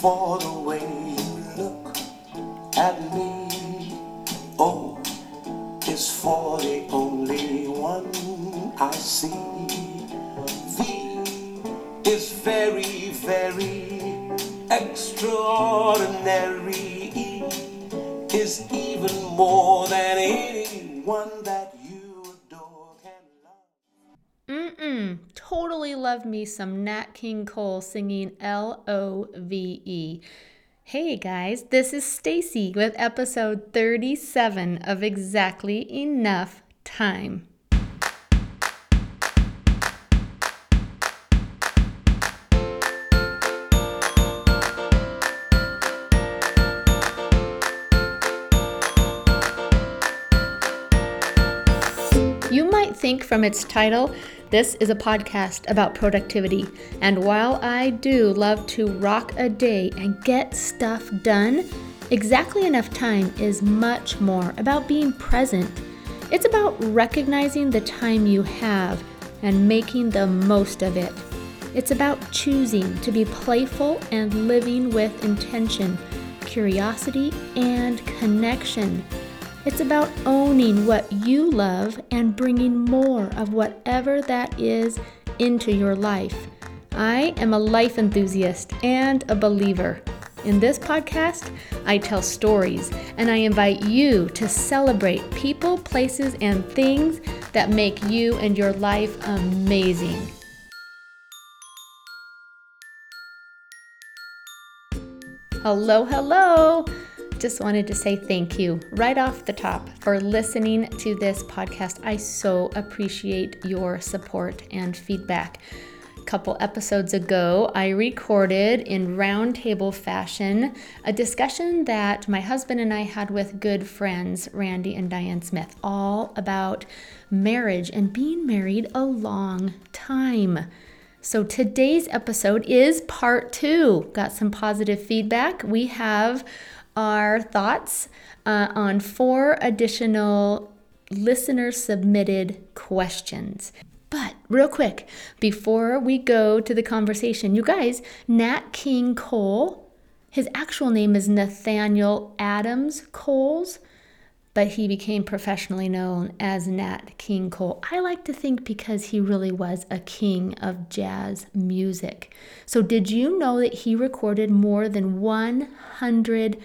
for the way love me some Nat King Cole singing L O V E. Hey guys, this is Stacy with episode 37 of Exactly Enough Time. Think from its title, this is a podcast about productivity. And while I do love to rock a day and get stuff done, exactly enough time is much more about being present. It's about recognizing the time you have and making the most of it. It's about choosing to be playful and living with intention, curiosity, and connection. It's about owning what you love and bringing more of whatever that is into your life. I am a life enthusiast and a believer. In this podcast, I tell stories and I invite you to celebrate people, places, and things that make you and your life amazing. Hello, hello. Just wanted to say thank you right off the top for listening to this podcast. I so appreciate your support and feedback. A couple episodes ago, I recorded in roundtable fashion a discussion that my husband and I had with good friends, Randy and Diane Smith, all about marriage and being married a long time. So today's episode is part two. Got some positive feedback. We have our thoughts uh, on four additional listener submitted questions. But real quick, before we go to the conversation, you guys, Nat King Cole, his actual name is Nathaniel Adams Coles, but he became professionally known as Nat King Cole. I like to think because he really was a king of jazz music. So, did you know that he recorded more than 100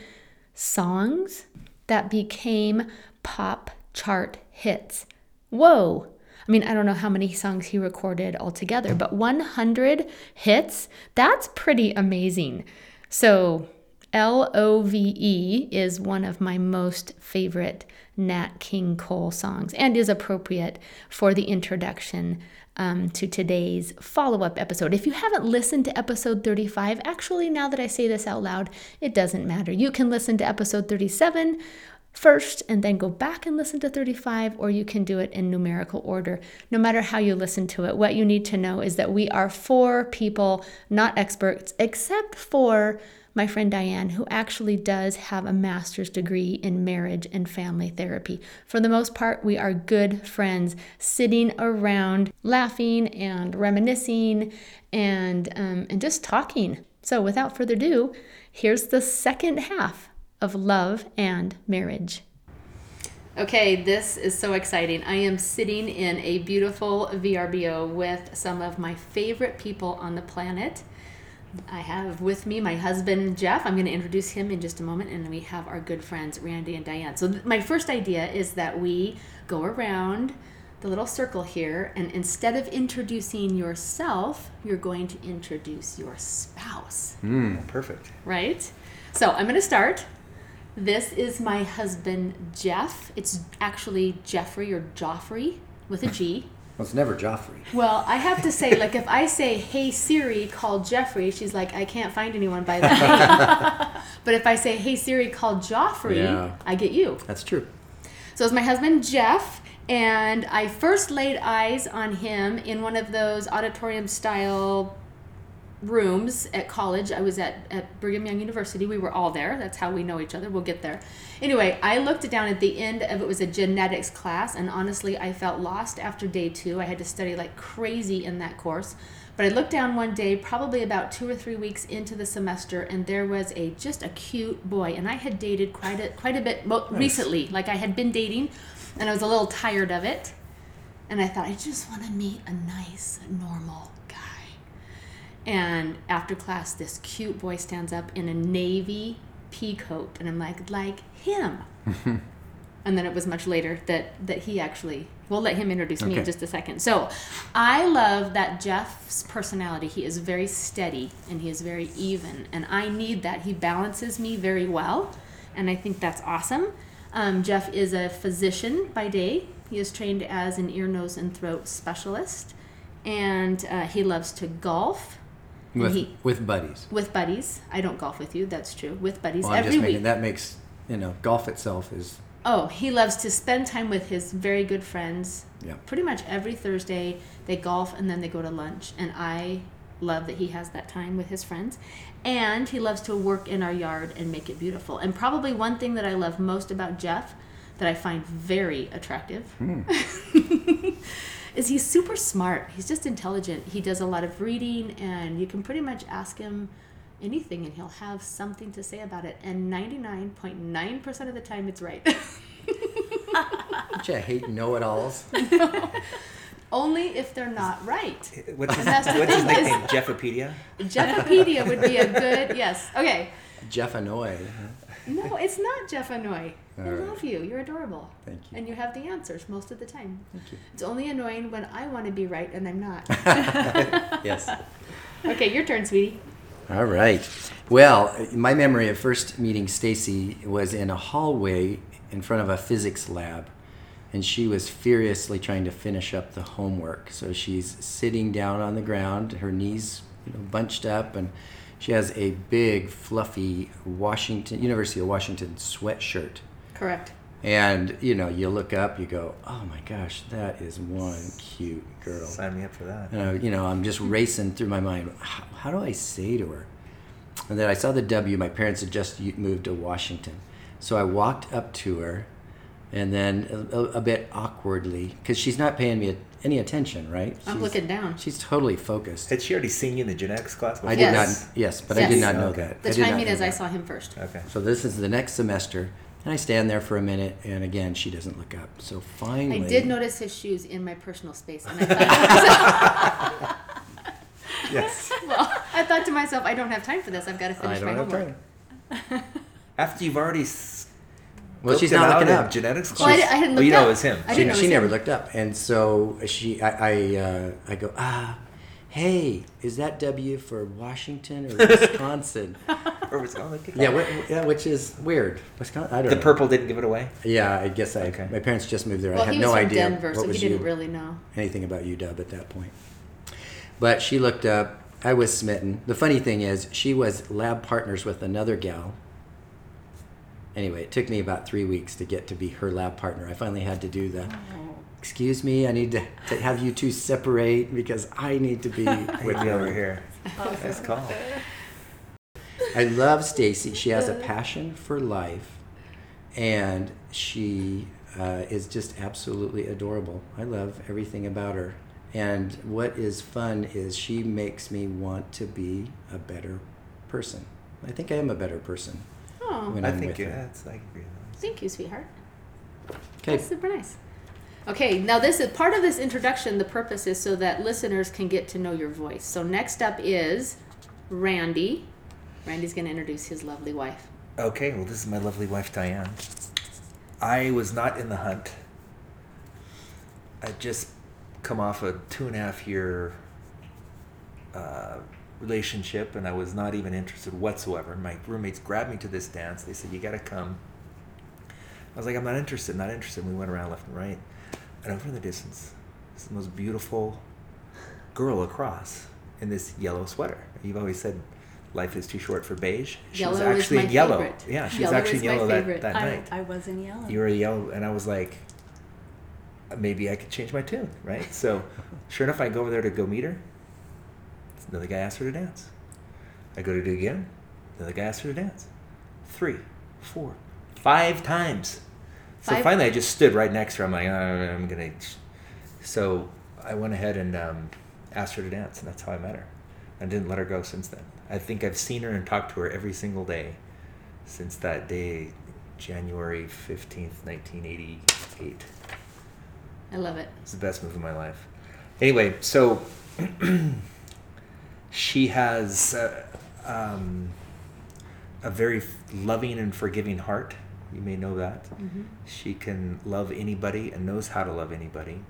songs that became pop chart hits. Whoa! I mean, I don't know how many songs he recorded altogether, but 100 hits, that's pretty amazing. So, L O V E is one of my most favorite Nat King Cole songs and is appropriate for the introduction um, to today's follow up episode. If you haven't listened to episode 35, actually, now that I say this out loud, it doesn't matter. You can listen to episode 37 first and then go back and listen to 35, or you can do it in numerical order. No matter how you listen to it, what you need to know is that we are four people, not experts, except for my friend Diane, who actually does have a master's degree in marriage and family therapy. For the most part, we are good friends sitting around laughing and reminiscing and, um, and just talking. So, without further ado, here's the second half of Love and Marriage. Okay, this is so exciting. I am sitting in a beautiful VRBO with some of my favorite people on the planet. I have with me my husband Jeff. I'm going to introduce him in just a moment, and we have our good friends Randy and Diane. So, th- my first idea is that we go around the little circle here, and instead of introducing yourself, you're going to introduce your spouse, Mm, perfect. right? So, I'm going to start. This is my husband Jeff. It's actually Jeffrey or Joffrey with a G. Well, it's never Joffrey. Well, I have to say, like, if I say, "Hey Siri, call Jeffrey," she's like, "I can't find anyone by that name." but if I say, "Hey Siri, call Joffrey," Yeah. I get you. That's true. So it's my husband Jeff, and I first laid eyes on him in one of those auditorium style rooms at college. I was at, at Brigham Young University. We were all there. That's how we know each other. We'll get there. Anyway, I looked down at the end of it was a genetics class, and honestly, I felt lost after day two. I had to study like crazy in that course. But I looked down one day, probably about two or three weeks into the semester, and there was a just a cute boy, and I had dated quite a quite a bit mo- recently. Like I had been dating, and I was a little tired of it, and I thought I just want to meet a nice, normal. And after class, this cute boy stands up in a navy pea coat, and I'm like, like him. and then it was much later that that he actually we'll let him introduce me in just a second. So i love that jeff's personality. He is very steady and he is very even and i need that. He balances me very well and i think that's awesome. Um, jeff is a physician by day. He is trained as an ear nose and throat specialist and uh, he loves to golf With, he, with buddies. with buddies i don't golf with you that's true with buddies Well, I'm every just week that makes you know golf itself is Oh, he loves to spend time with his very good friends. Yeah. Pretty much every Thursday, they golf and then they go to lunch. And I love that he has that time with his friends. And he loves to work in our yard and make it beautiful. And probably one thing that I love most about Jeff that I find very attractive hmm. is he's super smart. He's just intelligent. He does a lot of reading, and you can pretty much ask him anything, and he'll have something to say about it. And 99.9% of the time, it's right. Don't you hate know-it-alls? Only if they're not right. Eh, eh, what's his, That's the what's his nickname? Jeffopedia? Jeffopedia would be a good yes. Okay. Jeff Anoy. No, it's not Jeff Annoy. I right. love you. You're adorable. Thank you. And you have the answers most of the time. Thank you. It's only annoying when I want to be right and I'm not. Yes. okay, your turn, sweetie. All right. Well, my memory of first meeting Stacy was in a hallway in front of a physics lab, and she was furiously trying to finish up the homework. So she's sitting down on the ground, her knees you know, bunched up, and she has a big, fluffy Washington University of Washington sweatshirt. Correct. And you know, you look up, you go, "Oh my gosh, that is one cute girl." Sign me up for that. And I, you know, I'm just racing through my mind. How, how do I say to her? And then I saw the W. My parents had just moved to Washington, so I walked up to her, and then a, a, a bit awkwardly, because she's not paying me any attention, right? I'm She's- looking down. She's totally focused. Had she already seen you in the genetics class? Before? I did Yes. not. Yes, but I did not know Okay. that. The I timing know is I saw him first. Okay. So this is the next semester, and I stand there for a minute, and again, she doesn't look up. So finally, I did notice his shoes in my personal space, and I thought, Yes. well, I thought to myself, I don't have time for this. I've got to finish my don't have homework. time. After you've already s- Well, scoped she's him not out looking in up. genetics Well, I, class. di- I hadn't Oh, looked you know up. it was him. I she, didn't know it she was never him. looked up, and so she, I, I, uh, I go, ah, hey, is that W for Washington or Wisconsin? Or was, look at yeah, that. wh- yeah, which is weird. Wisconsin, I don't The know. purple didn't give it away. Yeah, I guess I. Okay. My parents just moved there. Well, I had he no from idea Denver, what so he didn't U- really know. anything about UW at that point. But she looked up. I was smitten. The funny thing is, she was lab partners with another gal. Anyway, it took me about three weeks to get to be her lab partner. I finally had to do the. Excuse me, I need to, to have you two separate because I need to be with me over here. Nice call. I love Stacy. She has a passion for life, and she uh, is just absolutely adorable. I love everything about her. And what is fun is she makes me want to be a better person. I think I am a better person Oh, when I I'm think with yeah, her. that's, I agree with thank you, sweetheart. Okay, That's super nice. Okay, now this is part of this introduction. The purpose is so that listeners can get to know your voice. So next up is Randy. Randy's going to introduce his lovely wife. Okay, well, this is my lovely wife, Diane. I was not in the hunt. I just come off a two and a half year uh, relationship, and I was not even interested whatsoever. My roommates grabbed me to this dance. They said, "You got to come." I was like, "I'm not interested. Not interested." we went around left and right, and over in the distance, is the most beautiful girl across in this yellow sweater. You've always said life is too short for beige. She was Yellow is actually my in yellow. favorite. Yeah, she Yellow was actually in yellow that, that I, night. I was in yellow. You were yellow, and I was like, maybe I could change my tune, right? So, sure enough, I go over there to go meet her. Another guy asked her to dance. I go to do it again. Another guy asked her to dance. Three, four, five times. So Five- finally, I just stood right next to her. I'm like, "Uh, I'm gonna. So I went ahead and um, asked her to dance, and that's how I met her. I didn't let her go since then. I think I've seen her and talked to her every single day since that day, January fifteenth, nineteen eighty-eight. I love it. It's the best move of my life. Anyway, so she has uh, um, a very loving and forgiving heart. You may know that. She can love anybody and knows how to love anybody.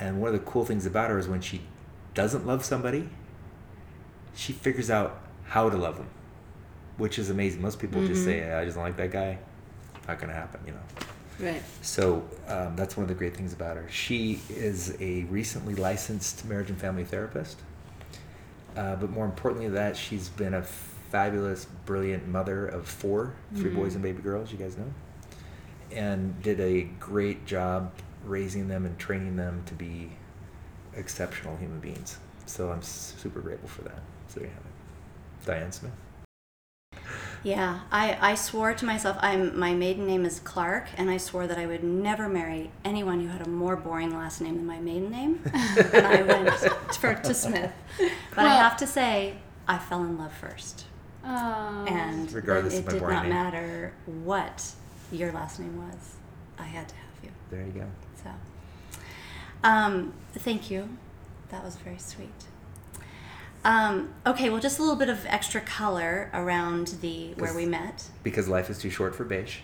And one of the cool things about her is when she doesn't love somebody, she figures out how to love them, which is amazing. Most people just say, "I just don't like that guy." Not gonna happen, you know. Right. So um, that's one of the great things about her. She is a recently licensed marriage and family therapist. Uh, but more importantly than that, she's been a fabulous, brilliant mother of four, three boys and baby girls, you guys know. And did a great job raising them and training them to be exceptional human beings. So I'm super grateful for that. So there you have it. Diane Smith. Yeah, I, I swore to myself, I'm my maiden name is Clark, and I swore that I would never marry anyone who had a more boring last name than my maiden name. and I went for, to Smith. But I have to say, I fell in love first. Oh. And Regardless it of my did boring not name. matter what your last name was. I had to have you. There you go. So, um, thank you. That was very sweet. Um, okay, well, just a little bit of extra color around the where we met Because life is too short for beige.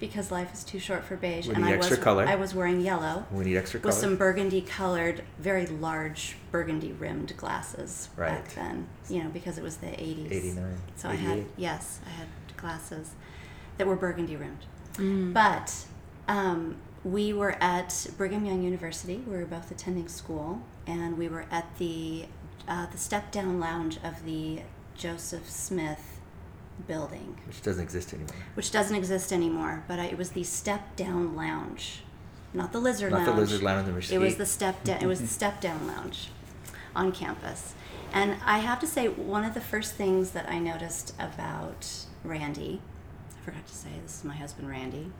because life is too short for beige, We and need I was color. I was wearing yellow We need extra color. with some burgundy colored, very large burgundy rimmed glasses back then. You know, because it was the eighties. 89, So I had yes, I had glasses that were burgundy rimmed. Mm. But um, we were at Brigham Young University. We were both attending school, and we were at the uh, the step down lounge of the Joseph Smith building, which doesn't exist anymore. which doesn't exist anymore. But I, it was the step down lounge, not the lizard Not the lounge. lizard lounge number It was the step down. it was the step down lounge on campus, and I have to say one of the first things that I noticed about Randy, I forgot to say this is my husband Randy.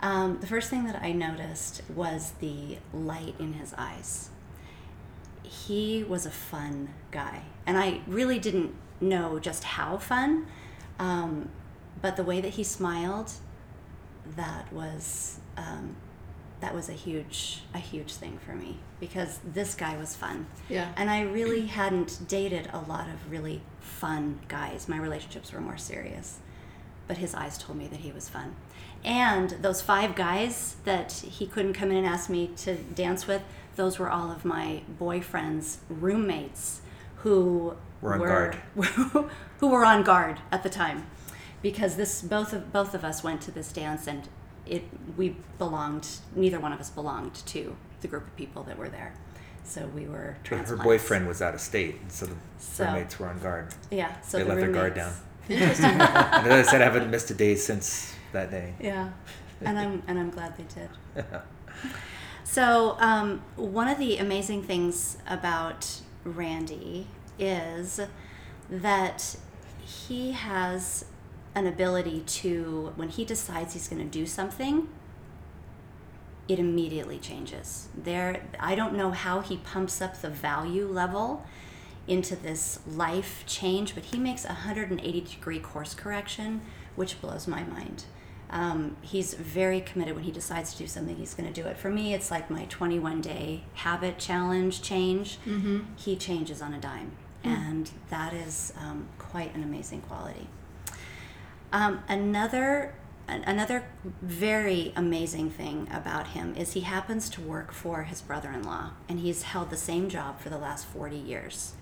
Um, the first thing that I noticed was the light in his eyes. He was a fun guy, and I really didn't know just how fun, um, but the way that he smiled, that was um, that was a huge a huge thing for me because this guy was fun. Yeah. And I really hadn't dated a lot of really fun guys. My relationships were more serious. But his eyes told me that he was fun. And those five guys that he couldn't come in and ask me to dance with, those were all of my boyfriend's roommates who Were on guard. who were on guard at the time. Because this both of both of us went to this dance and it we belonged neither one of us belonged to the group of people that were there. So we were her boyfriend was out of state, and so the So- roommates were on guard. Yeah, so they the let their guard down. Interesting. and as I said, I haven't missed a day since that day. yeah, and I'm and I'm glad they did. So um, one of the amazing things about Randy is that he has an ability to when he decides he's going to do something it immediately changes. There i don't know how he pumps up the value level into this life change but he makes a 180 degree course correction which blows my mind um, he's very committed when he decides to do something he's going to do it for me it's like my 21 day habit challenge change he changes on a dime and that is um, quite an amazing quality um, another another very amazing thing about him is he happens to work for his brother-in-law, and he's held the same job for the last forty years,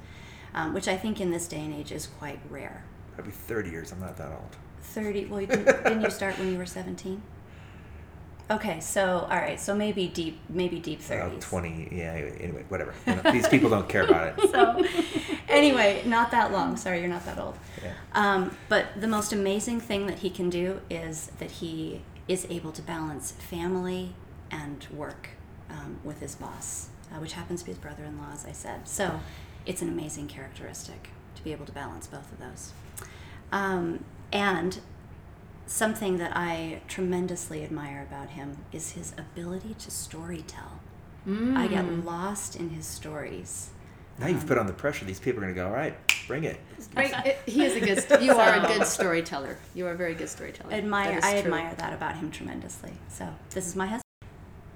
um, which I think in this day and age is quite rare. Probably 30 years. I'm not that old. Thirty. Well, you didn't, didn't you start when you were seventeen? Okay, so all right, so maybe deep, maybe deep About thirties. 20. Yeah. Anyway, whatever. These people don't care about it. so anyway not that long sorry you're not that old Yeah. um, but the most amazing thing that he can do is that he is able to balance family and work um, with his boss uh, which happens to be his brother-in-law as i said so it's an amazing characteristic to be able to balance both of those. Um, and something that I tremendously admire about him is his ability to storytell. I get mm. lost in his stories. Now you've um, put on the pressure. These people are going to go, all right, bring it. Right, it- he is a good. You are a good storyteller. You are a very good storyteller. Admire, I true. admire that about him tremendously. So this is my husband.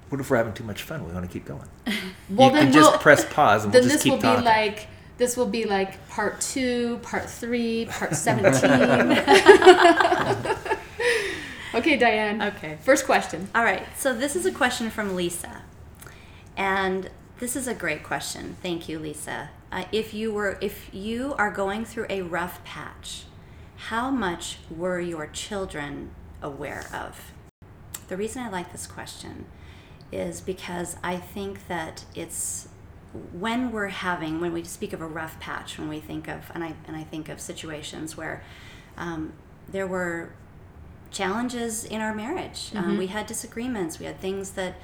What if we're having too much fun? We want to keep going. Well, you then can just we'll- press pause and Then we'll this just keep will talking. be like this will be like part two, part three, part seventeen. okay, Diane. Okay. First question. All right, so this is a question from Lisa. And this is a great question. Thank you, Lisa. Uh, if you were if you are going through a rough patch, how much were your children aware of? The reason I like this question is because I think that it's when we're having when we speak of a rough patch, when we think of and I and I think of situations where um, there were challenges in our marriage. Um, we had disagreements. We had things that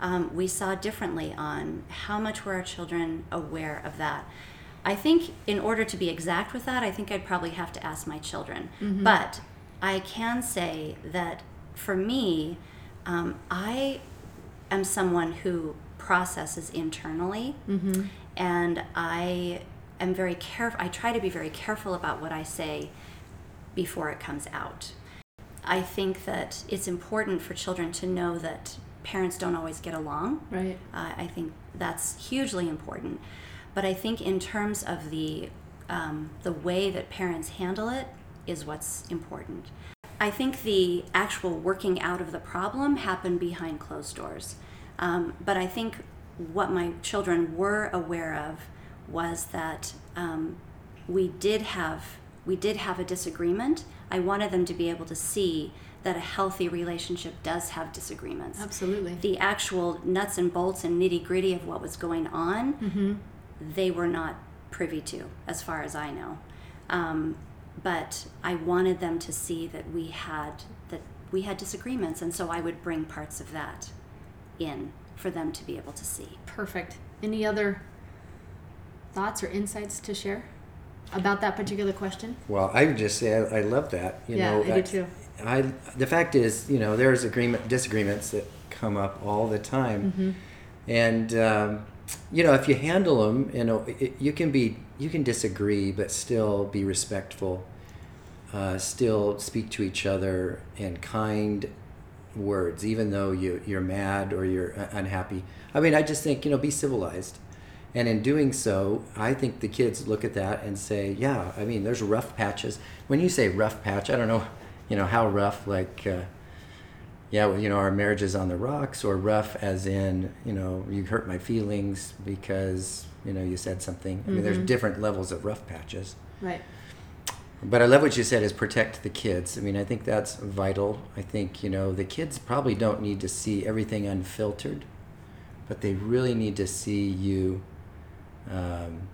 um, we saw differently on. How much were our children aware of that? I think, in order to be exact with that, I think I'd probably have to ask my children. But I can say that for me, um, I am someone who processes internally, and I am very careful. I try to be very careful about what I say before it comes out. I think that it's important for children to know that parents don't always get along. Right. Uh, I think that's hugely important. But I think in terms of the um, the way that parents handle it is what's important. I think the actual working out of the problem happened behind closed doors. Um, but I think what my children were aware of was that um, we did have we did have a disagreement. I wanted them to be able to see that a healthy relationship does have disagreements Absolutely. the actual nuts and bolts and nitty gritty of what was going on, they were not privy to, as far as I know. Um, but I wanted them to see that we had that we had disagreements, and so I would bring parts of that in for them to be able to see. Perfect. Any other thoughts or insights to share about that particular question? Well, I would just say I, I love that. You Yeah, know, I do too. I the fact is, you know, there's agreement disagreements that come up all the time, Mm-hmm. and um, you know, if you handle them, you know, it, you can be you can disagree, but still be respectful, uh, still speak to each other in kind words, even though you you're mad or you're unhappy. I mean, I just think you know, be civilized. And in doing so, I think the kids look at that and say, "Yeah, I mean, there's rough patches." When you say rough patch, I don't know, you know, how rough. Like, uh, yeah, well, you know, our marriage is on the rocks, or rough as in, you know, you hurt my feelings because you know you said something. I mean, there's different levels of rough patches. Right. But I love what you said is protect the kids. I mean, I think that's vital. I think, you know, the kids probably don't need to see everything unfiltered, but they really need to see you um,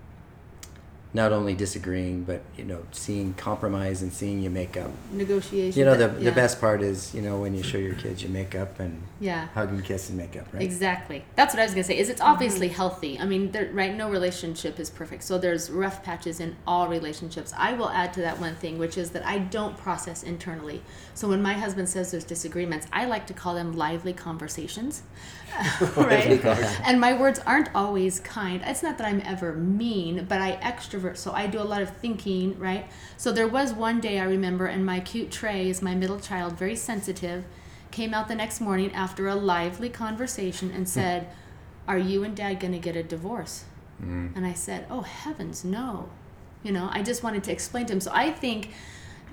not only disagreeing, but, you know, seeing compromise and seeing you make up. Negotiation. You know, the, yeah. the best part is, you know, when you show your kids you make up and Yeah. hug and kiss and make up, right? Exactly. That's what I was gonna say. Is it's mm-hmm. obviously healthy. I mean, there, right? No relationship is perfect. So there's rough patches in all relationships. I will add to that one thing, which is that I don't process internally. So when my husband says there's disagreements, I like to call them lively conversations. right? And my words aren't always kind. It's not that I'm ever mean, but I extrovert, so I do a lot of thinking, right? So there was one day I remember, and my cute Trey is my middle child, very sensitive, came out the next morning after a lively conversation and hmm. said, Are you and dad going to get a divorce? Hmm. And I said, Oh, heavens, no. You know, I just wanted to explain to him. So I think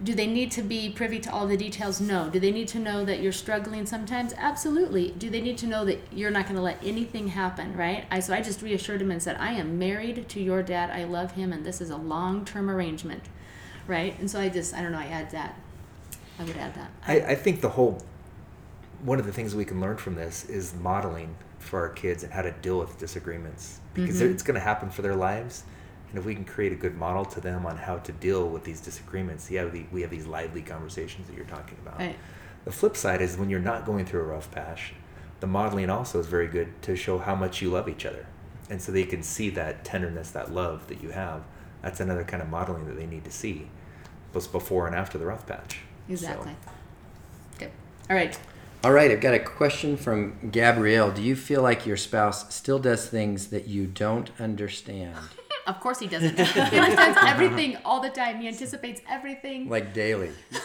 do they need to be privy to all the details? No. Do they need to know that you're struggling sometimes? Absolutely. Do they need to know that you're not going to let anything happen, right? I so I just reassured him and said, "I am married to your dad. I love him and this is a long-term arrangement." Right? And so I just I don't know, I add that. I would add that. I, I think the whole one of the things we can learn from this is modeling for our kids and how to deal with disagreements because Mm-hmm. it's going to happen for their lives and if we can create a good model to them on how to deal with these disagreements yeah we, we have these lively conversations that you're talking about Right. the flip side is when you're not going through a rough patch the modeling also is very good to show how much you love each other and so they can see that tenderness, that love that you have. That's another kind of modeling that they need to see, both before and after the rough patch. So- Exactly. Good. All right. All right, I've got a question from Gabrielle. Do you feel like your spouse still does things that you don't understand? Of course he doesn't. he understands everything all the time. He anticipates everything. Like daily.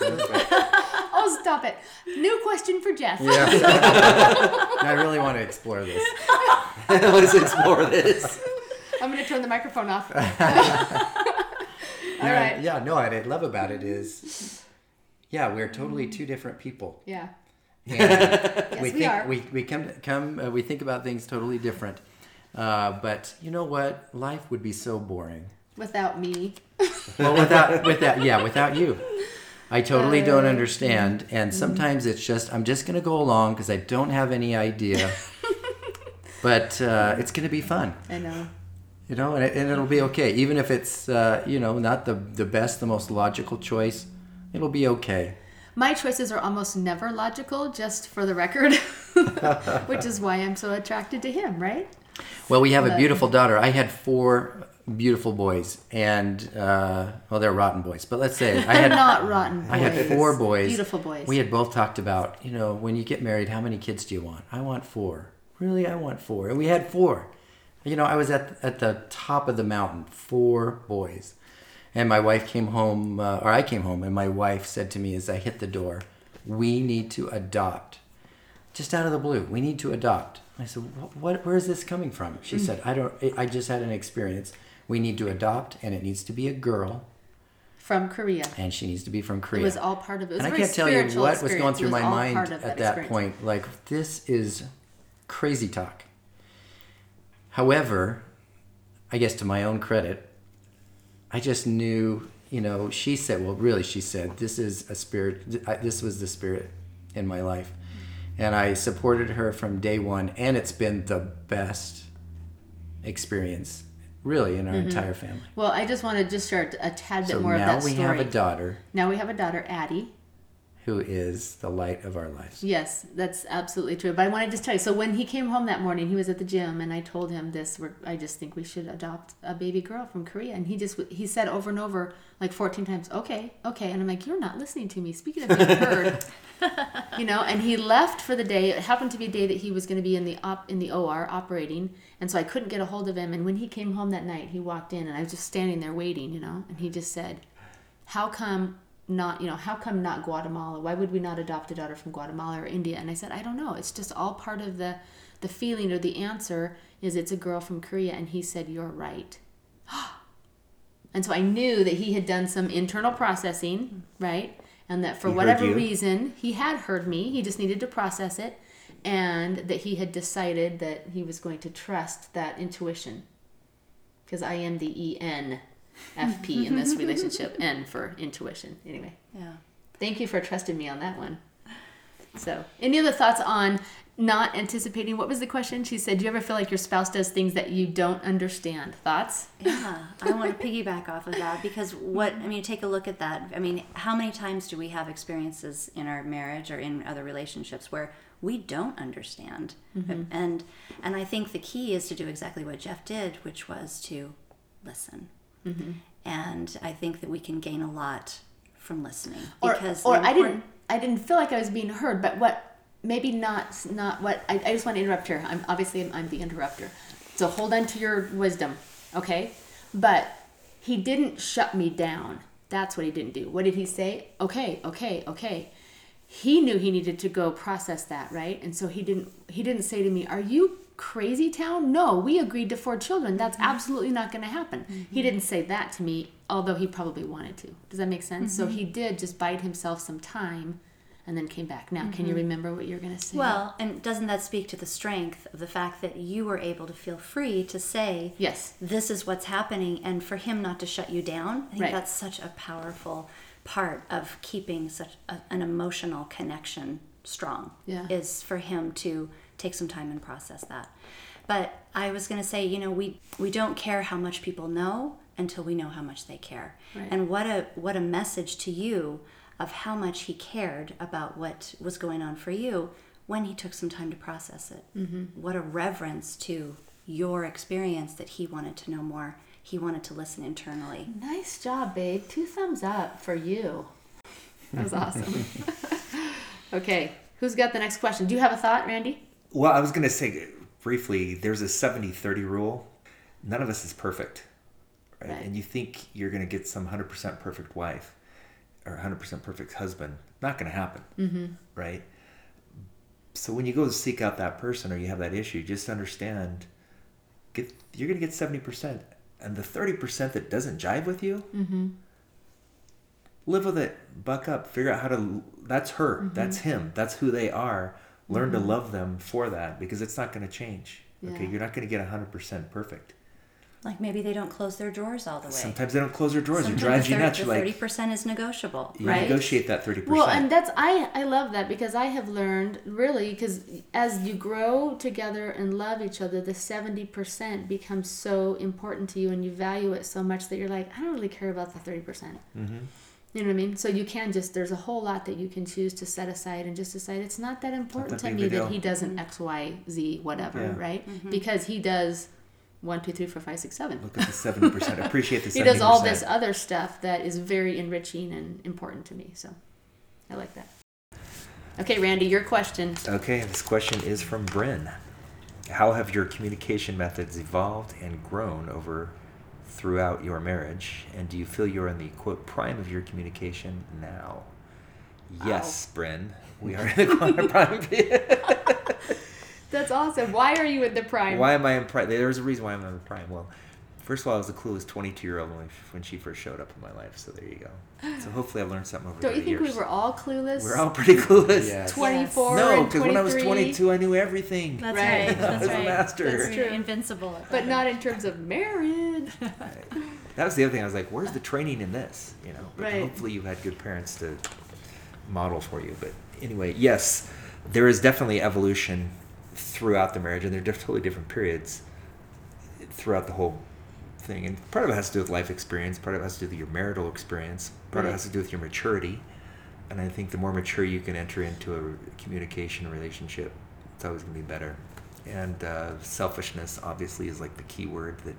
Oh, stop it. New question for Jeff. Yeah. I really want to explore this. Let's explore this. I'm going to turn the microphone off. all yeah, right. Yeah, no, what I love about it is, yeah, we're totally two different people. Yeah. Yes, we we think are. we, we come come uh, we think about things totally different. Uh, but you know what? Life would be so boring. Without me. Well, without without yeah, without you. I totally Uh, don't understand, mm-hmm. and sometimes it's just I'm just gonna go along because I don't have any idea. but uh, it's gonna be fun, I know. you know, and, it, and it'll be okay, even if it's uh, you know not the the best, the most logical choice. It'll be okay. My choices are almost never logical, just for the record, which is why I'm so attracted to him, right? Well, we have a beautiful daughter. I had four beautiful boys, and uh, well, they're rotten boys. But let's say I had not rotten boys. I had four boys. Beautiful boys. We had both talked about, you know, when you get married, how many kids do you want? I want four. Really, I want four. And we had four. You know, I was at at the top of the mountain, four boys. And my wife came home, uh, or I came home, and my wife said to me as I hit the door, "We need to adopt." Just out of the blue, we need to adopt. I said, "What? what where is this coming from?" She said, "I don't. I just had an experience. We need to adopt, and it needs to be a girl, From Korea. and she needs to be from Korea." It was all part of it. It and I can't tell you what was going through my was all mind at that experience. point. Like, this is crazy talk. However, I guess to my own credit, I just knew, you know, she said, well, really, she said, this is a spirit, this was the spirit in my life. And I supported her from day one, and it's been the best experience, really, in our Mm-hmm. entire family. Well, I just want to just share a tad bit So more of that story. now we have a daughter now we have a daughter, Addie. Who is the light of our lives. Yes, that's absolutely true. But I want to just tell you. So when he came home that morning, he was at the gym, and I told him this. We're, I just think we should adopt a baby girl from Korea. And he just he said over and over, like fourteen times, "Okay, okay." And I'm like, "You're not listening to me." Speaking of being heard, you know. And he left for the day. It happened to be a day that he was going to be in the op in the OR operating, and so I couldn't get a hold of him. And when he came home that night, he walked in, and I was just standing there waiting, you know. And he just said, how come not you know how come not guatemala? Why would we not adopt a daughter from guatemala or india? And i said i don't know. It's just all part of the the feeling or the answer is it's a girl from korea. And he said you're right. And so i knew that he had done some internal processing right? And that for He whatever reason he had heard me. He just needed to process it. And that he had decided that he was going to trust that intuition. Because i am the en FP in this relationship, N for intuition. Anyway, Yeah. thank you for trusting me on that one. So, any other thoughts on not anticipating? What was the question? She said, "Do you ever feel like your spouse does things that you don't understand?" Thoughts? Yeah, I want to piggyback off of that because what I mean, take a look at that. I mean, how many times do we have experiences in our marriage or in other relationships where we don't understand? Mm-hmm. And and I think the key is to do exactly what Jeff did, which was to listen. Mm-hmm. And I think that we can gain a lot from listening Or, because or the I didn't, I didn't feel like I was being heard. But what? Maybe not, not what. I, I just want to interrupt here. I'm obviously I'm, I'm the interrupter. So hold on to your wisdom, okay? But he didn't shut me down. That's what he didn't do. What did he say? Okay, okay, okay. He knew he needed to go process that, right? And so he didn't. He didn't say to me, "Are you crazy town?" No, we agreed to four children. That's mm-hmm. absolutely not going to happen. He mm-hmm. didn't say that to me, although he probably wanted to. Does that make sense? So mm-hmm. he did just bide himself some time, and then came back. Now, can you remember what you're going to say? Well, and doesn't that speak to the strength of the fact that you were able to feel free to say, yes. this is what's happening and for him not to shut you down i think Right. that's such a powerful part of keeping such a, an emotional connection strong Yeah. is for him to take some time and process that but i was going to say you know we we don't care how much people know until we know how much they care Right. and what a what a message to you of how much he cared about what was going on for you when he took some time to process it Mm-hmm. what a reverence to your experience that he wanted to know more. He wanted to listen internally. Nice job, babe. Two thumbs up for you. That was awesome. okay, who's got the next question? Do you have a thought, Randy? Well, I was going to say briefly there's a 70 30 rule. None of us is perfect, right? Right. And you think you're going to get some 100% perfect wife or 100% perfect husband. Not going to happen, mm-hmm. right? So when you go to seek out that person or you have that issue, just understand get you're going to get 70%. And the 30% that doesn't jive with you, live with it buck up figure out how to that's her that's him that's who they are learn to love them for that because it's not going to change okay you're not going to get 100% perfect Like maybe they don't close their drawers all the way. sometimes they don't close their drawers it Sometimes drives you the nuts thir- you're the like thirty percent is negotiable. you Right. negotiate that 30% Well, and that's I I love that because I have learned really because as you grow together and love each other, the seventy percent becomes so important to you, and you value it so much that you're like, I don't really care about the thirty percent. Mm-hmm. You know what I mean? So you can just there's a whole lot that you can choose to set aside and just decide it's not that important that to me that he doesn't mm-hmm. X Y Z whatever, Yeah. right? Mm-hmm. Because he does one two three four five six seven. look at the 70% I appreciate the 70% He does all this other stuff that is very enriching and important to me. So I like that. Okay, Randy, your question. okay this question is from bryn how have your communication methods evolved and grown over throughout your marriage and do you feel you're in the quote prime of your communication now yes bryn we are in the prime That's awesome. Why are you in the prime? Why am I in prime? There's a reason why I'm in the prime. Well, first of all, I was a clueless 22 year old when, when she first showed up in my life. So there you go. So hopefully I've learned something over Don't the years. Don't you think years. we were all clueless? We're all pretty clueless. Yes. 24 No, because when I was 22, I knew everything. That's Right. right. I That's was a right. master. That's true. Invincible. But not in terms of marriage. That was the other thing. I was like, where's the training in this? You know, but Right. hopefully you had good parents to model for you. But anyway, yes, there is definitely evolution throughout the marriage, and there are totally different periods throughout the whole thing. And part of it has to do with life experience, part of it has to do with your marital experience, part of it has to do with your maturity. And I think the more mature you can enter into a communication relationship, it's always going to be better. And uh, selfishness, obviously, is like the key word that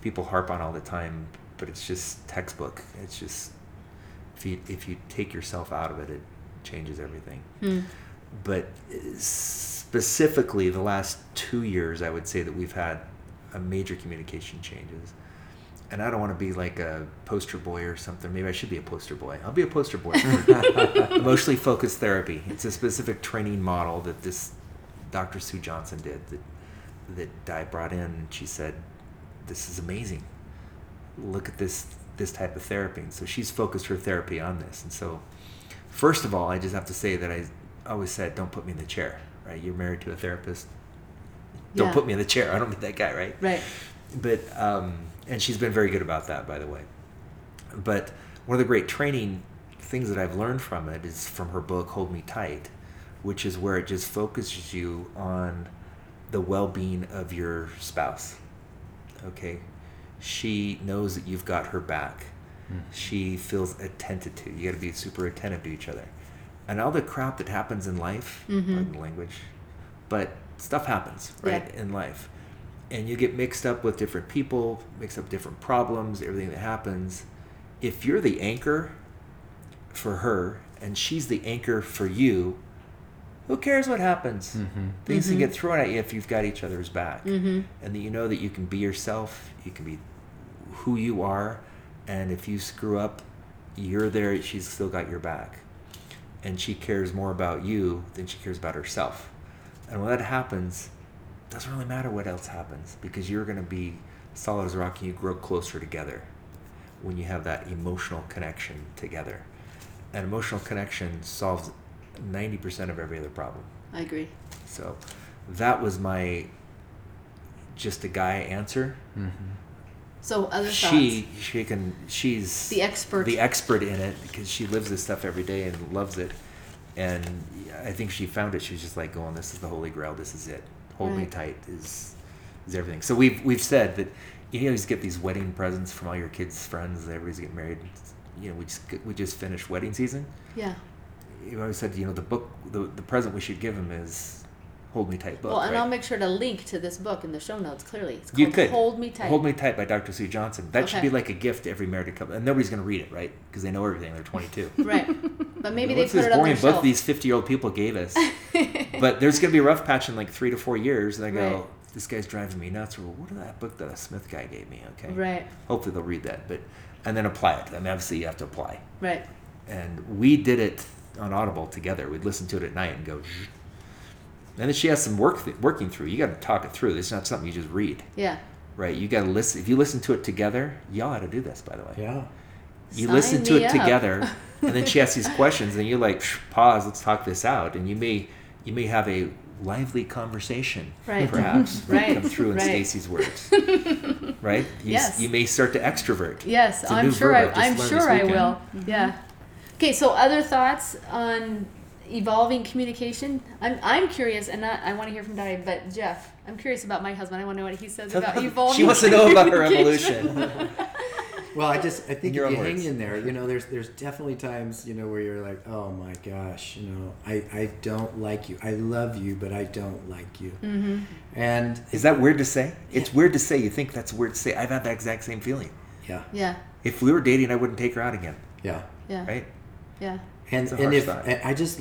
people harp on all the time, but it's just textbook. It's just if you if you take yourself out of it, it changes everything. Hmm. But uh, specifically, the last two years, I would say that we've had a major communication changes. And I don't want to be like a poster boy or something. Maybe I should be a poster boy. I'll be a poster boy for emotionally focused therapy. It's a specific training model that this Dr. Sue Johnson did that that Di brought in, and she said, "This is amazing. Look at this this type of therapy." And so she's focused her therapy on this. And so, first of all, I just have to say that I always said, "Don't put me in the chair." Right? You're married to a therapist. Don't Yeah. put me in the chair. I don't need that guy. Right? Right. but um, and she's been very good about that by the way but one of the great training things that i've learned from it is from her book hold me tight which is where it just focuses you on the well-being of your spouse okay she knows that you've got her back she feels attended to you got to be super attentive to each other and all the crap that happens in life pardon the language but stuff happens right Yeah. in life. And you get mixed up with different people mixed up different problems everything that happens. If you're the anchor for her and she's the anchor for you who cares what happens? Mm-hmm. Things can mm-hmm. get thrown at you if you've got each other's back. Mm-hmm. And that you know that you can be yourself you can be who you are and if you screw up you're there she's still got your back. And she cares more about you than she cares about herself and when that happens doesn't really matter what else happens because you're going to be solid as a rock and you grow closer together when you have that emotional connection together and emotional connection solves 90% of every other problem I agree. so that was my just a guy answer mm-hmm. So other thoughts. she she can she's The expert. the expert in it because she lives this stuff every day and loves it and i think she found it. She was just like going this is the holy grail. This is it. Hold me tight is is everything. So we've we've said that you always get these wedding presents from all your kids friends everybody's getting married. You know we just we just finished wedding season. Yeah. you always said you know the book the, the present we should give him is Hold Me Tight book. Well, and right? I'll make sure to link to this book in the show notes. Clearly, it's called You could Hold Me Tight. Hold Me Tight by Dr. Sue Johnson. That should be like a gift to every married couple, and nobody's going to read it, right? Because they know everything. They're 22. Right, but maybe they What's put this it on boring their book shelf. these 50 year old people gave us? but there's going to be a rough patch in like three to four years, and I go, Right. this guy's driving me nuts. Or what is that book that a Smith guy gave me? Okay. Right, Hopefully they'll read that, but and then apply it. I mean, obviously you have to apply. right. And we did it on Audible together. We'd listen to it at night and go. And then she has some work th- working through. You got to talk it through. It's not something you just read, Yeah. right? You got to listen. If you listen to it together, y'all ought to do this, by the way. Yeah. You Sign listen to it up. together, and then she asks these questions, and you're like, pause, let's talk this out, and you may you may have a lively conversation, Right. perhaps, Right. come through in Right. Stacy's words, right? You, Yes. you may start to extrovert. Yes, It's a I'm sure. I, I just I'm sure this I weekend. will. Mm-hmm. Yeah. Okay. So, other thoughts on evolving communication? I'm I'm curious, and not, I want to hear from Di, but Jeff, I'm curious about my husband. I want to know what he says about evolving. she wants to know about her evolution. Well, I just I think if your you own hang in there, you know, there's there's definitely times you know where you're like, oh my gosh, you know, I I don't like you. I love you, but I don't like you. Mm-hmm. And Is that weird to say? It's weird to say. You think that's weird to say. I've had that exact same feeling. yeah, Yeah. If we were dating, I wouldn't take her out again, yeah. Yeah. right? Yeah. And and if and I just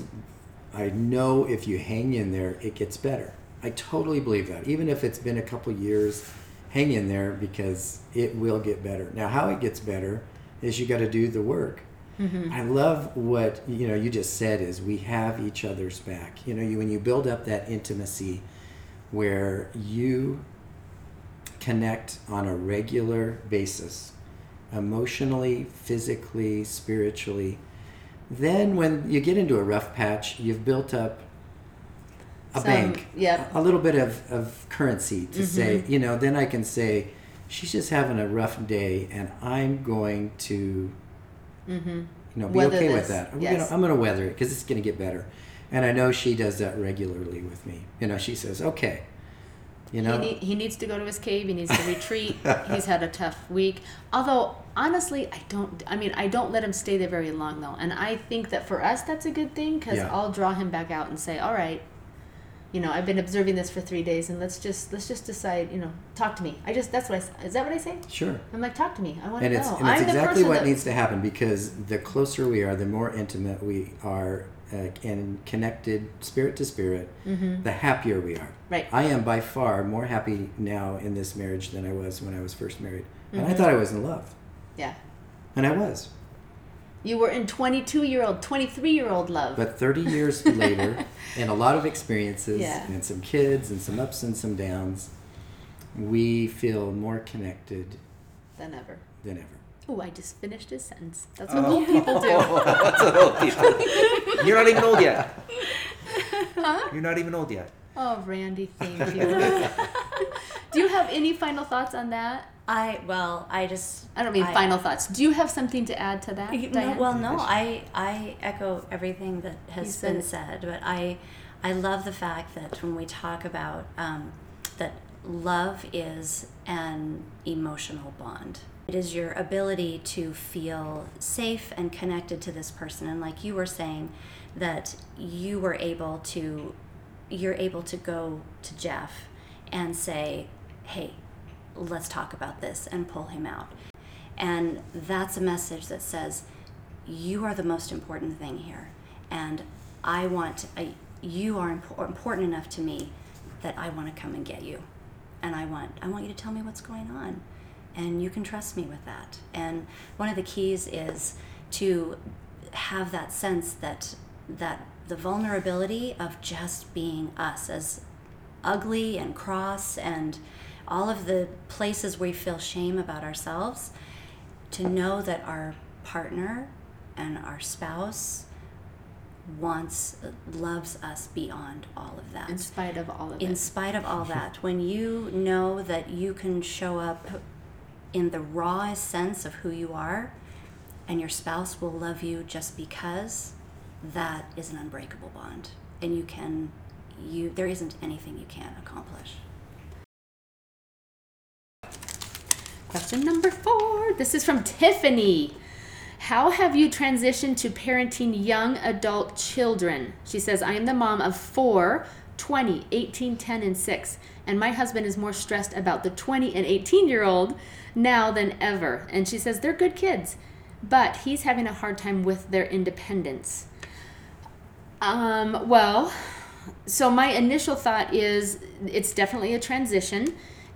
I know if you hang in there, it gets better. I totally believe that. Even if it's been a couple years, hang in there because it will get better. Now, how it gets better is you got to do the work. I love what you know. You just said is we have each other's back. You know, you when you build up that intimacy, where you connect on a regular basis, emotionally, physically, spiritually. Then, when you get into a rough patch, you've built up a Some- bank, yep. a little bit of, of currency to mm-hmm. say, you know, then I can say, she's just having a rough day, and I'm going to, mm-hmm. you know, be Weather okay this, with that. I'm yes. I'm gonna weather it because it's gonna get better, and I know she does that regularly with me. You know, she says, okay, you know, He, he needs to go to his cave. He needs to retreat. He's had a tough week. Although, honestly, I don't. I mean, I don't let him stay there very long, though. And I think that for us, that's a good thing because Yeah. I'll draw him back out and say, "All right, you know, I've been observing this for three days, and let's just let's just decide. You know, talk to me. I just that's what I is that what I say? sure. I'm like, talk to me. I want to know. it's, and it's I'm exactly what that, needs to happen because the closer we are, the more intimate we are uh, and connected spirit to spirit, the happier we are. Mm-hmm. Right. I am by far more happy now in this marriage than I was when I was first married. And Mm-hmm. I thought I was in love. Yeah, And I was. you were in 22 year old, 23 year old love. But 30 years later, and a lot of experiences, Yeah. and some kids, and some ups and some downs, we feel more connected than ever. than ever. Oh, I just finished his sentence. That's Oh. what old people do. That's what old people. You're not even old yet. Huh? You're not even old yet. Oh, Randy, thank you. Do you have any final thoughts on that? I well, I just I don't mean I- final thoughts. Do you have something to add to that? You- no, well, no, I I echo everything that has said been it. said, but I I love the fact that when we talk about um, that love is an emotional bond. It is your ability to feel safe and connected to this person, and like you were saying, that you were able to you're able to go to Jeff and say, "Hey, let's talk about this," and pull him out. And that's a message that says, you are the most important thing here. And I want, I, you are impo- important enough to me that I want to come and get you. And I want, I want you to tell me what's going on. And you can trust me with that. And one of the keys is to have that sense that, that the vulnerability of just being us as ugly and cross and all of the places we feel shame about ourselves to know that our partner and our spouse wants loves us beyond all of that in spite of all of in it. spite of all that when you know that you can show up in the rawest sense of who you are and your spouse will love you just because that is an unbreakable bond and you can you there isn't anything you can't accomplish Question number four. This is from Tiffany. How have you transitioned to parenting young adult children? She says, I am the mom of four 20, 18, 10, and 6. And my husband is more stressed about the 20 and 18 year old now than ever. And she says they're good kids, but he's having a hard time with their independence. Um, well, so my initial thought is it's definitely a transition.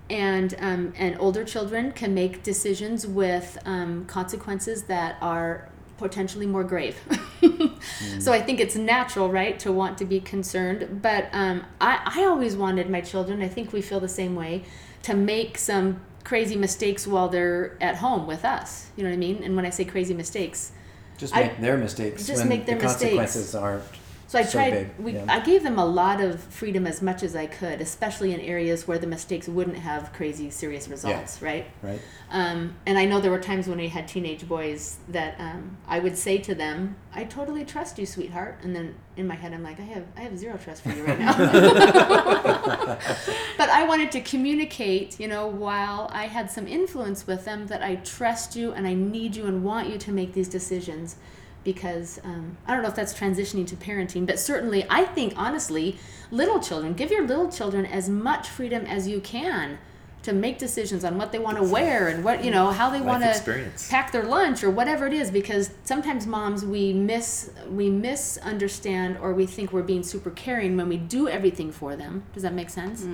And um, and older children can make decisions with um, consequences that are potentially more grave. So I think it's natural, right, to want to be concerned. But um, I, I always wanted my children, I think we feel the same way, to make some crazy mistakes while they're at home with us. You know what I mean? And when I say crazy mistakes, Just I- make their mistakes just when make their the mistakes. consequences aren't. So I So tried. we yeah. I gave them a lot of freedom as much as I could, especially in areas where the mistakes wouldn't have crazy serious results. Right. Right. Um, and I know there were times when we had teenage boys that um, I would say to them, "I totally trust you, sweetheart," and then in my head I'm like, "I have I have zero trust for you right now." but I wanted to communicate, you know, while I had some influence with them, that I trust you and I need you and want you to make these decisions. Because um, I don't know if that's transitioning to parenting, but certainly I think honestly, little children, give your little children as much freedom as you can to make decisions on what they want to wear and what you know how they want to pack their lunch or whatever it is because sometimes moms we miss we misunderstand or we think we're being super caring when we do everything for them. Does that make sense?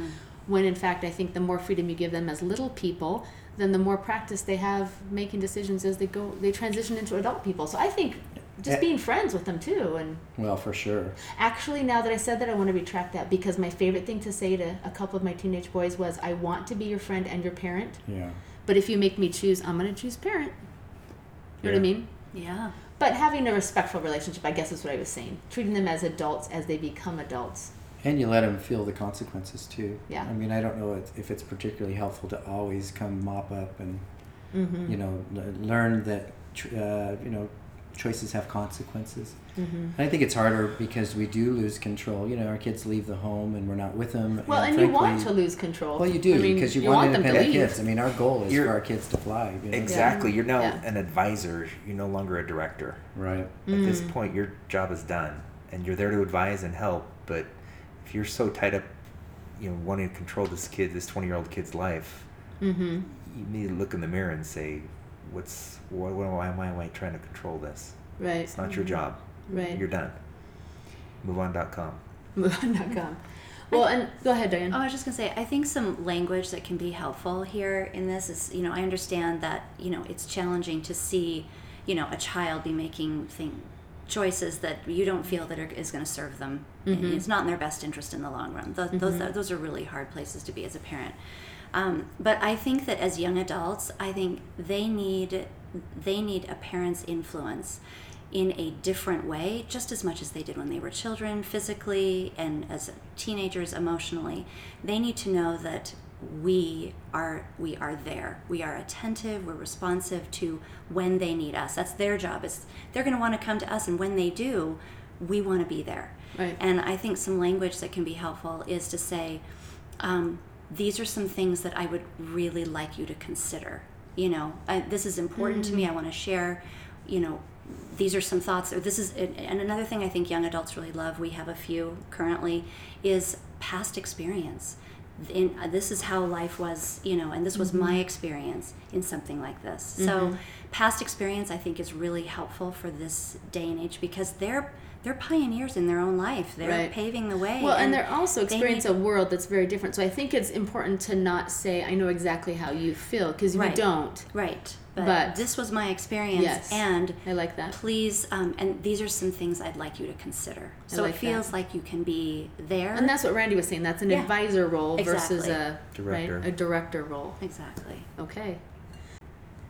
When in fact i think the more freedom you give them as little people then the more practice they have making decisions as they go they transition into adult people. So i think just being friends with them too and Well, for sure. Actually, now that I said that, I want to retract that because my favorite thing to say to a couple of my teenage boys was, I want to be your friend and your parent, Yeah. but if you make me choose, I'm going to choose parent. You know what I mean? Yeah. But having a respectful relationship, I guess is what I was saying. Treating them as adults as they become adults. And you let them feel the consequences too. Yeah. I mean, I don't know if- if it's particularly helpful to always come mop up and, Mm-hmm. you know, learn that, uh, you know, choices have consequences. Mm-hmm. And I think it's harder because we do lose control. You know, our kids leave the home and we're not with them. Well, and you want to lose control. Well, you do I mean, because you, want, them to independent leave. kids. I mean, our goal is You're- for our kids to fly. You know? Exactly. You're now Yeah. an advisor. You're no longer a director. Right. At Mm. this point, your job is done, and you're there to advise and help. But if you're so tied up, you know, wanting to control this kid, this 20 year old kid's life, Mm-hmm. you need to look in the mirror and say, "What's why, why, why am I trying to control this? Right. It's not your mm-hmm. job. Right. You're done." MoveOn.com. MoveOn.com. Well, and go ahead, Diane. Oh, I was just gonna say, I think some language that can be helpful here in this is, you know, I understand that, you know, it's challenging to see, you know, a child be making thing choices that you don't feel that are, is going to serve them. Mm-hmm. It's not in their best interest in the long run. Those, those, are, those are really hard places to be as a parent. Um, but I think that as young adults, I think they need they need a parent's influence in a different way, just as much as they did when they were children, physically and as teenagers, emotionally. They need to know that we are we are there. We are attentive. We're responsive to when they need us. That's their job. Is they're going to want to come to us, and when they do, we want to be there. Right. And I think some language that can be helpful is to say, um, these are some things that I would really like you to consider. You know, I, this is important to me. Mm-hmm. I want to share. You know, these are some thoughts. Or this is, and another thing I think young adults really love. We have a few currently is past experience. In, uh, this is how life was, you know, and this was my mm-hmm. experience in something like this. So, mm-hmm. past experience I think is really helpful for this day and age because they're they're pioneers in their own life. They're Right. paving the way. Well, and they're also they need- a world that's very different. So I think it's important to not say, I know exactly how you feel, because Right. we don't. Right. But, But- this was my experience. Yes. And I like that. please, um, and these are some things I'd like you to consider. I So like it feels like you can be there. And that's what Randy was saying. That's an Yeah. advisor role versus a Director. Right, a director role. exactly. Okay.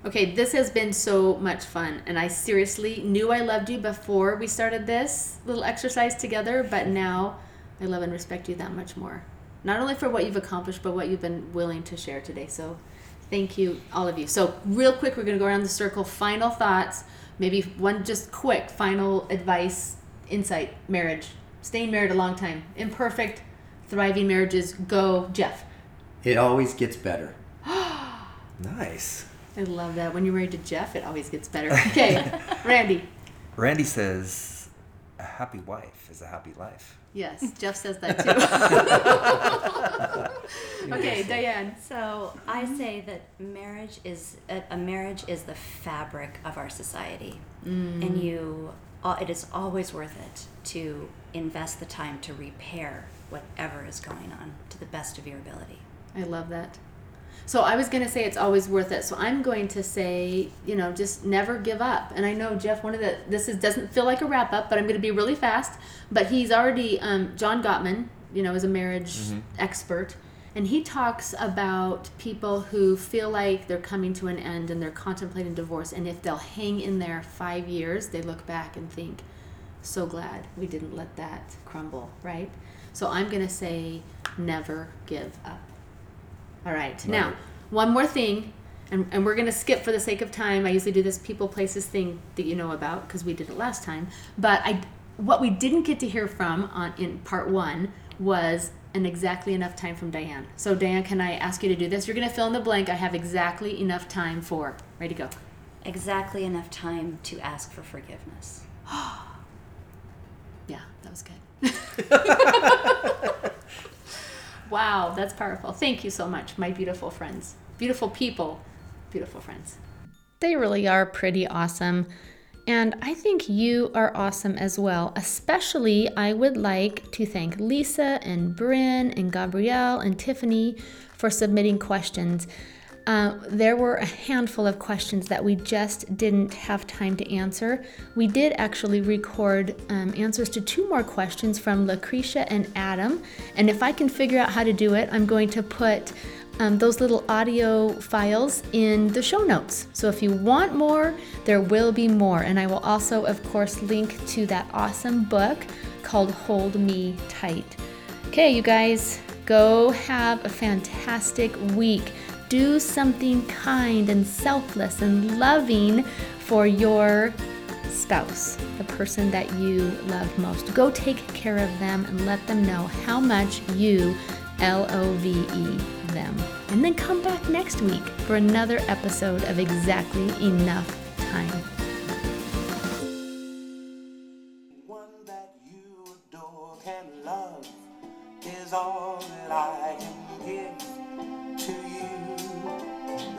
Okay, this has been so much fun, and I seriously knew I loved you before we started this little exercise together, but now I love and respect you that much more. Not only for what you've accomplished, but what you've been willing to share today. So, thank you, all of you. So, real quick, we're going to go around the circle. Final thoughts, maybe one just quick final advice, insight, marriage, staying married a long time, imperfect, thriving marriages. Go, Jeff. It always gets better. Nice. I love that. When you're married to Jeff, it always gets better. Okay, Randy. Randy says, a happy wife is a happy life. Yes, Jeff says that too. okay, Diane. So I say that marriage is a, a marriage is the fabric of our society, and you uh, it is always worth it to invest the time to repair whatever is going on to the best of your ability. I love that. So I was going to say it's always worth it. So I'm going to say, you know, just never give up. And I know Jeff, one of the this is doesn't feel like a wrap up, but I'm going to be really fast. But he's already um, John Gottman, you know, is a marriage expert, and he talks about people who feel like they're coming to an end and they're contemplating divorce, and if they'll hang in there five years, they look back and think, so glad we didn't let that crumble, right? So I'm going to say never give up. All right. Now, one more thing, and, and we're going to skip for the sake of time. I usually do this people places thing that you know about because we did it last time. But I, what we didn't get to hear from on in part one was an exactly enough time from Diane. So Diane, can I ask you to do this? You're going to fill in the blank. I have exactly enough time for. Ready to go. Exactly enough time to ask for forgiveness. Yeah, that was good. wow, that's powerful. Thank you so much, my beautiful friends. Beautiful people, beautiful friends. They really are pretty awesome. And I think you are awesome as well. Especially, I would like to thank Lisa and Bryn and Gabrielle and Tiffany for submitting questions. Uh, there were a handful of questions that we just didn't have time to answer. We did actually record um, answers to two more questions from Lucretia and Adam. And if I can figure out how to do it, I'm going to put um, those little audio files in the show notes. So if you want more, there will be more. And I will also, of course, link to that awesome book called Hold Me Tight. Okay, you guys, go have a fantastic week. Do something kind and selfless and loving for your spouse, the person that you love most. Go take care of them and let them know how much you L O V E them. And then come back next week for another episode of Exactly Enough Time.